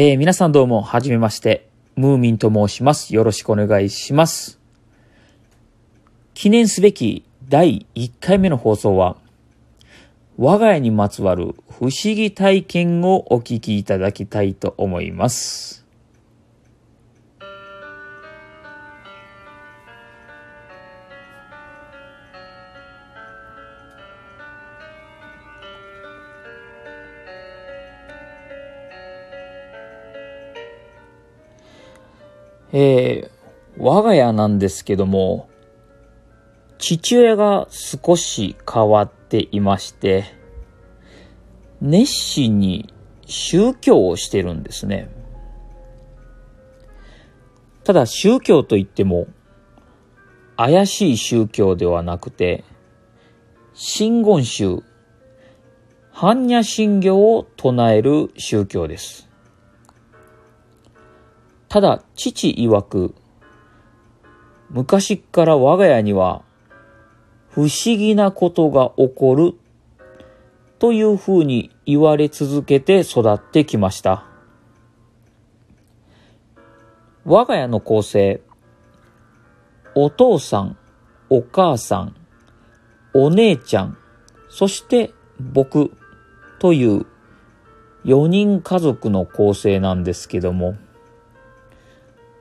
えー皆さんどうも、はじめまして。ムーミンと申します。よろしくお願いします。記念すべき第1回目の放送は、我が家にまつわる不思議体験をお聞きいただきたいと思います。えー、我が家なんですけども、父親が少し変わっていまして、熱心に宗教をしてるんですね。ただ宗教といっても、怪しい宗教ではなくて、真言宗、般若心経を唱える宗教です。ただ、父曰く、昔から我が家には不思議なことが起こるというふうに言われ続けて育ってきました。我が家の構成、お父さん、お母さん、お姉ちゃん、そして僕という4人家族の構成なんですけども、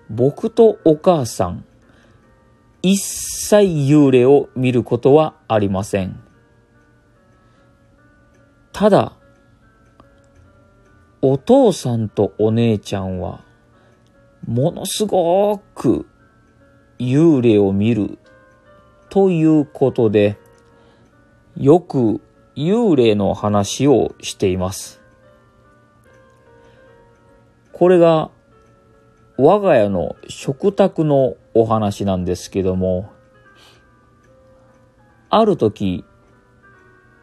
僕とお母さん、一切幽霊を見ることはありません。ただ、お父さんとお姉ちゃんは、ものすごく幽霊を見るということで、よく幽霊の話をしています。これが我が家の食卓のお話なんですけども、ある時、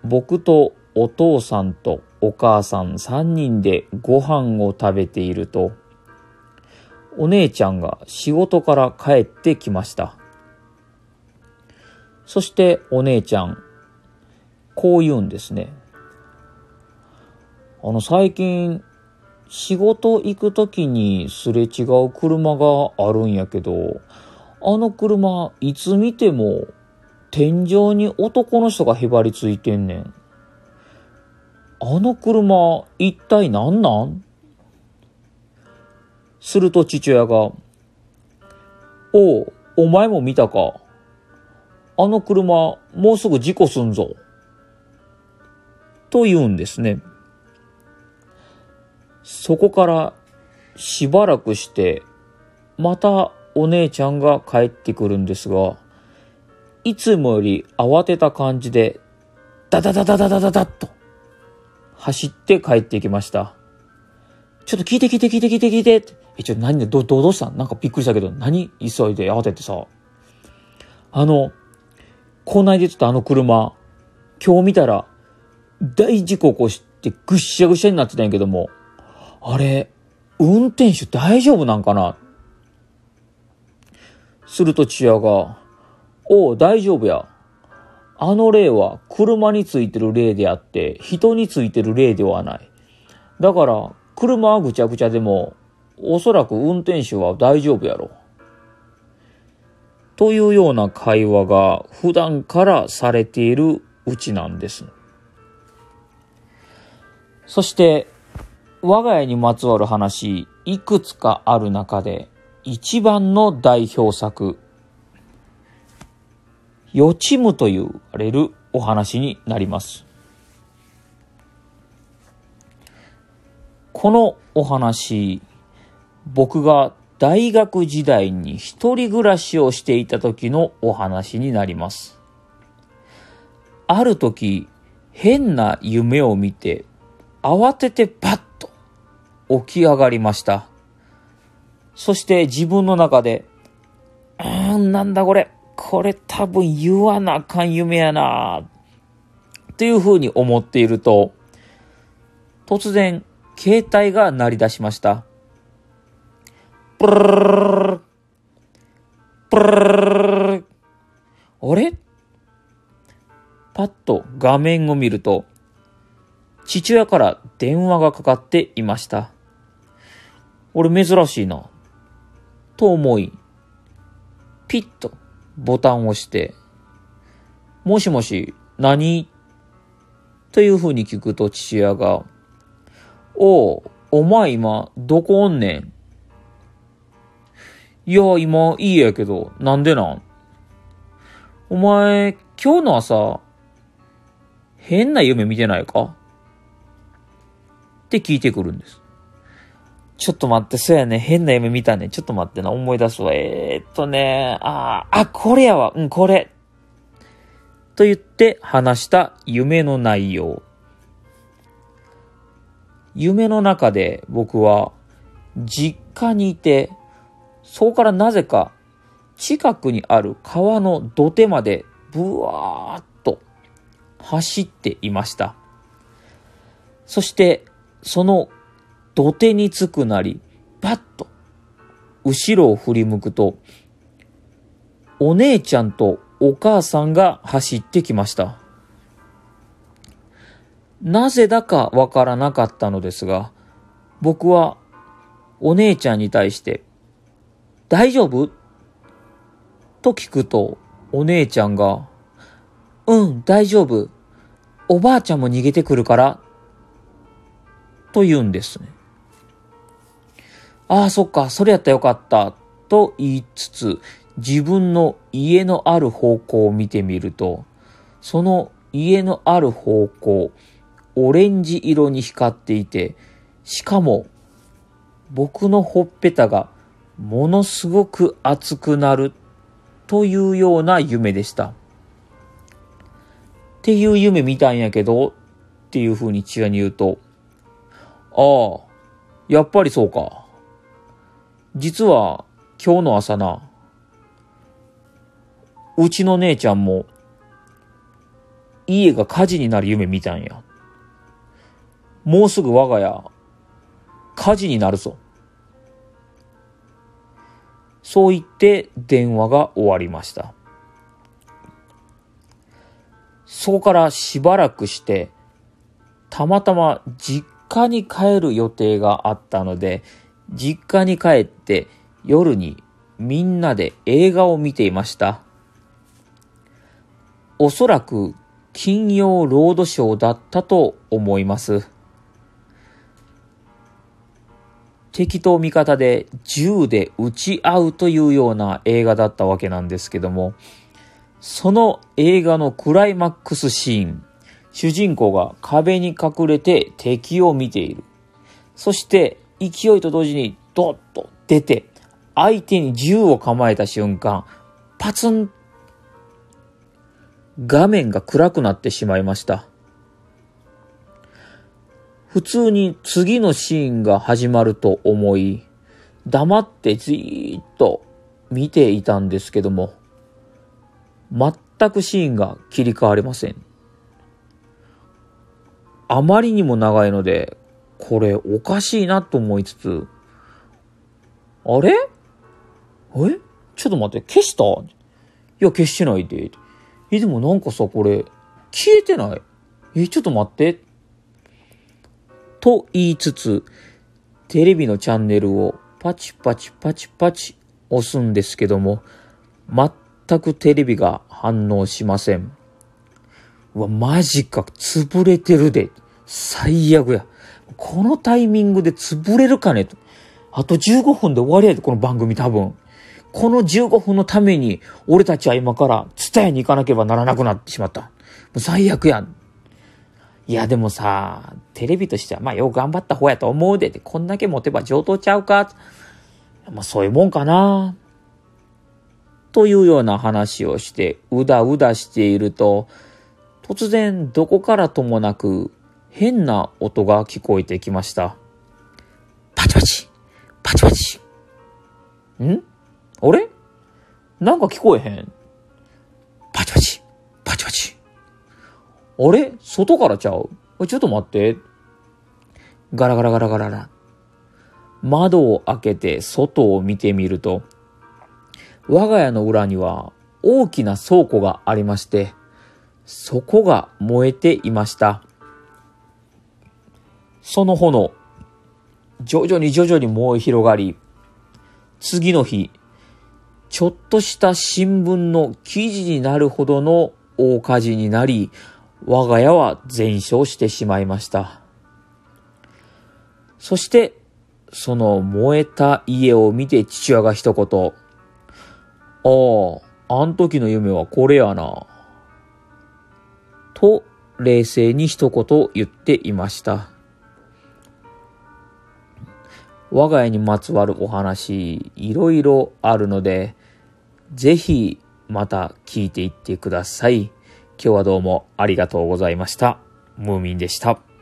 僕とお父さんとお母さん3人でご飯を食べていると、お姉ちゃんが仕事から帰ってきました。そしてお姉ちゃん、こう言うんですね。あの最近仕事行く時にすれ違う車があるんやけど、あの車いつ見ても天井に男の人がへばりついてんねん。あの車一体何なん？すると父親が、おう、お前も見たか。あの車もうすぐ事故すんぞ。と言うんですね。そこからしばらくして、またお姉ちゃんが帰ってくるんですが、いつもより慌てた感じで、ダダダダダダダダッと走って帰ってきました。ちょっと聞いて聞いて聞いて聞いて聞いてって。え、ちょ、何で、ど、どどうしたん？なんかびっくりしたけど、何急いで慌ててさ。あの、こないでちょっとあの車、今日見たら、大事故起こしてぐっしゃぐしゃになってたんやけども、あれ、運転手大丈夫なんかな？すると父親が、おう、大丈夫や。あの霊は車についてる霊であって、人についてる霊ではない。だから、車はぐちゃぐちゃでも、おそらく運転手は大丈夫やろ。というような会話が普段からされているうちなんです。そして、我が家にまつわる話、いくつかある中で、一番の代表作、予知夢と言われるお話になります。このお話、僕が大学時代に一人暮らしをしていた時のお話になります。ある時、変な夢を見て、慌ててパッと起き上がりました。そして自分の中で、うーん、なんだこれ。これ多分言わなあかん夢やなっていうふうに思っていると、突然、携帯が鳴り出しました。プルルルプルルルあれパッと画面を見ると、父親から電話がかかっていました。俺珍しいな。と思い、ピッとボタンを押して、もしもし、何？というふうに聞くと父親が、おう、お前今、どこおんねん？いや、今、いいやけど、なんでなん？お前、今日の朝、変な夢見てないか？って聞いてくるんです。ちょっと待って、そうやね、変な夢見たね。ちょっと待ってな、思い出すわ。えー、っとね、ああ、これやわ。うん、これ。と言って話した夢の内容。夢の中で僕は実家にいて、そこからなぜか近くにある川の土手までブワーッと走っていました。そしてその土手に着くなり、バッと後ろを振り向くと、お姉ちゃんとお母さんが走ってきました。なぜだかわからなかったのですが、僕はお姉ちゃんに対して、大丈夫？と聞くと、お姉ちゃんが、うん、大丈夫。おばあちゃんも逃げてくるから、と言うんですね。ああ、そっか、それやったらよかった、と言いつつ、自分の家のある方向を見てみると、その家のある方向、オレンジ色に光っていて、しかも、僕のほっぺたがものすごく熱くなるというような夢でした。っていう夢見たんやけど、っていう風に父親に言うと、ああ、やっぱりそうか。実は今日の朝な、うちの姉ちゃんも家が火事になる夢見たんや。もうすぐ我が家火事になるぞ。そう言って電話が終わりました。そこからしばらくして、たまたま実家に帰る予定があったので、実家に帰って夜にみんなで映画を見ていました。おそらく金曜ロードショーだったと思います。敵と味方で銃で撃ち合うというような映画だったわけなんですけども、その映画のクライマックスシーン、主人公が壁に隠れて敵を見ている。そして勢いと同時にドッと出て、相手に銃を構えた瞬間、パツン画面が暗くなってしまいました。普通に次のシーンが始まると思い、黙ってじーっと見ていたんですけども、全くシーンが切り替わりません。あまりにも長いので、これおかしいなと思いつつ、あれ？え？ちょっと待って、消した？いや、消してないで。え、でもなんかさ、これ、消えてない？え、ちょっと待って。と言いつつ、テレビのチャンネルをパチパチパチパチ押すんですけども、全くテレビが反応しません。うわ、マジか、潰れてるで。最悪や。このタイミングで潰れるかね？と。あと15分で終わりやで、この番組多分。この15分のために、俺たちは今から伝えに行かなければならなくなってしまった。もう最悪やん。いや、でもさ、テレビとしては、まあ、よく頑張った方やと思うで、で、こんだけ持てば上等ちゃうか。まあ、そういうもんかな。というような話をして、うだうだしていると、突然、どこからともなく、変な音が聞こえてきました。パチパチ。パチパチ。ん？あれ？なんか聞こえへん。パチパチ。パチパチ。あれ？外からちゃう？ちょっと待って。ガラガラガラガララ。窓を開けて外を見てみると、我が家の裏には大きな倉庫がありまして、そこが燃えていました。その炎、徐々に徐々に燃え広がり、次の日、ちょっとした新聞の記事になるほどの大火事になり、我が家は全焼してしまいました。そして、その燃えた家を見て父親が一言、ああ、あん時の夢はこれやな。と、冷静に一言言っていました。我が家にまつわるお話、いろいろあるので、ぜひまた聞いていってください。今日はどうもありがとうございました。ムーミンでした。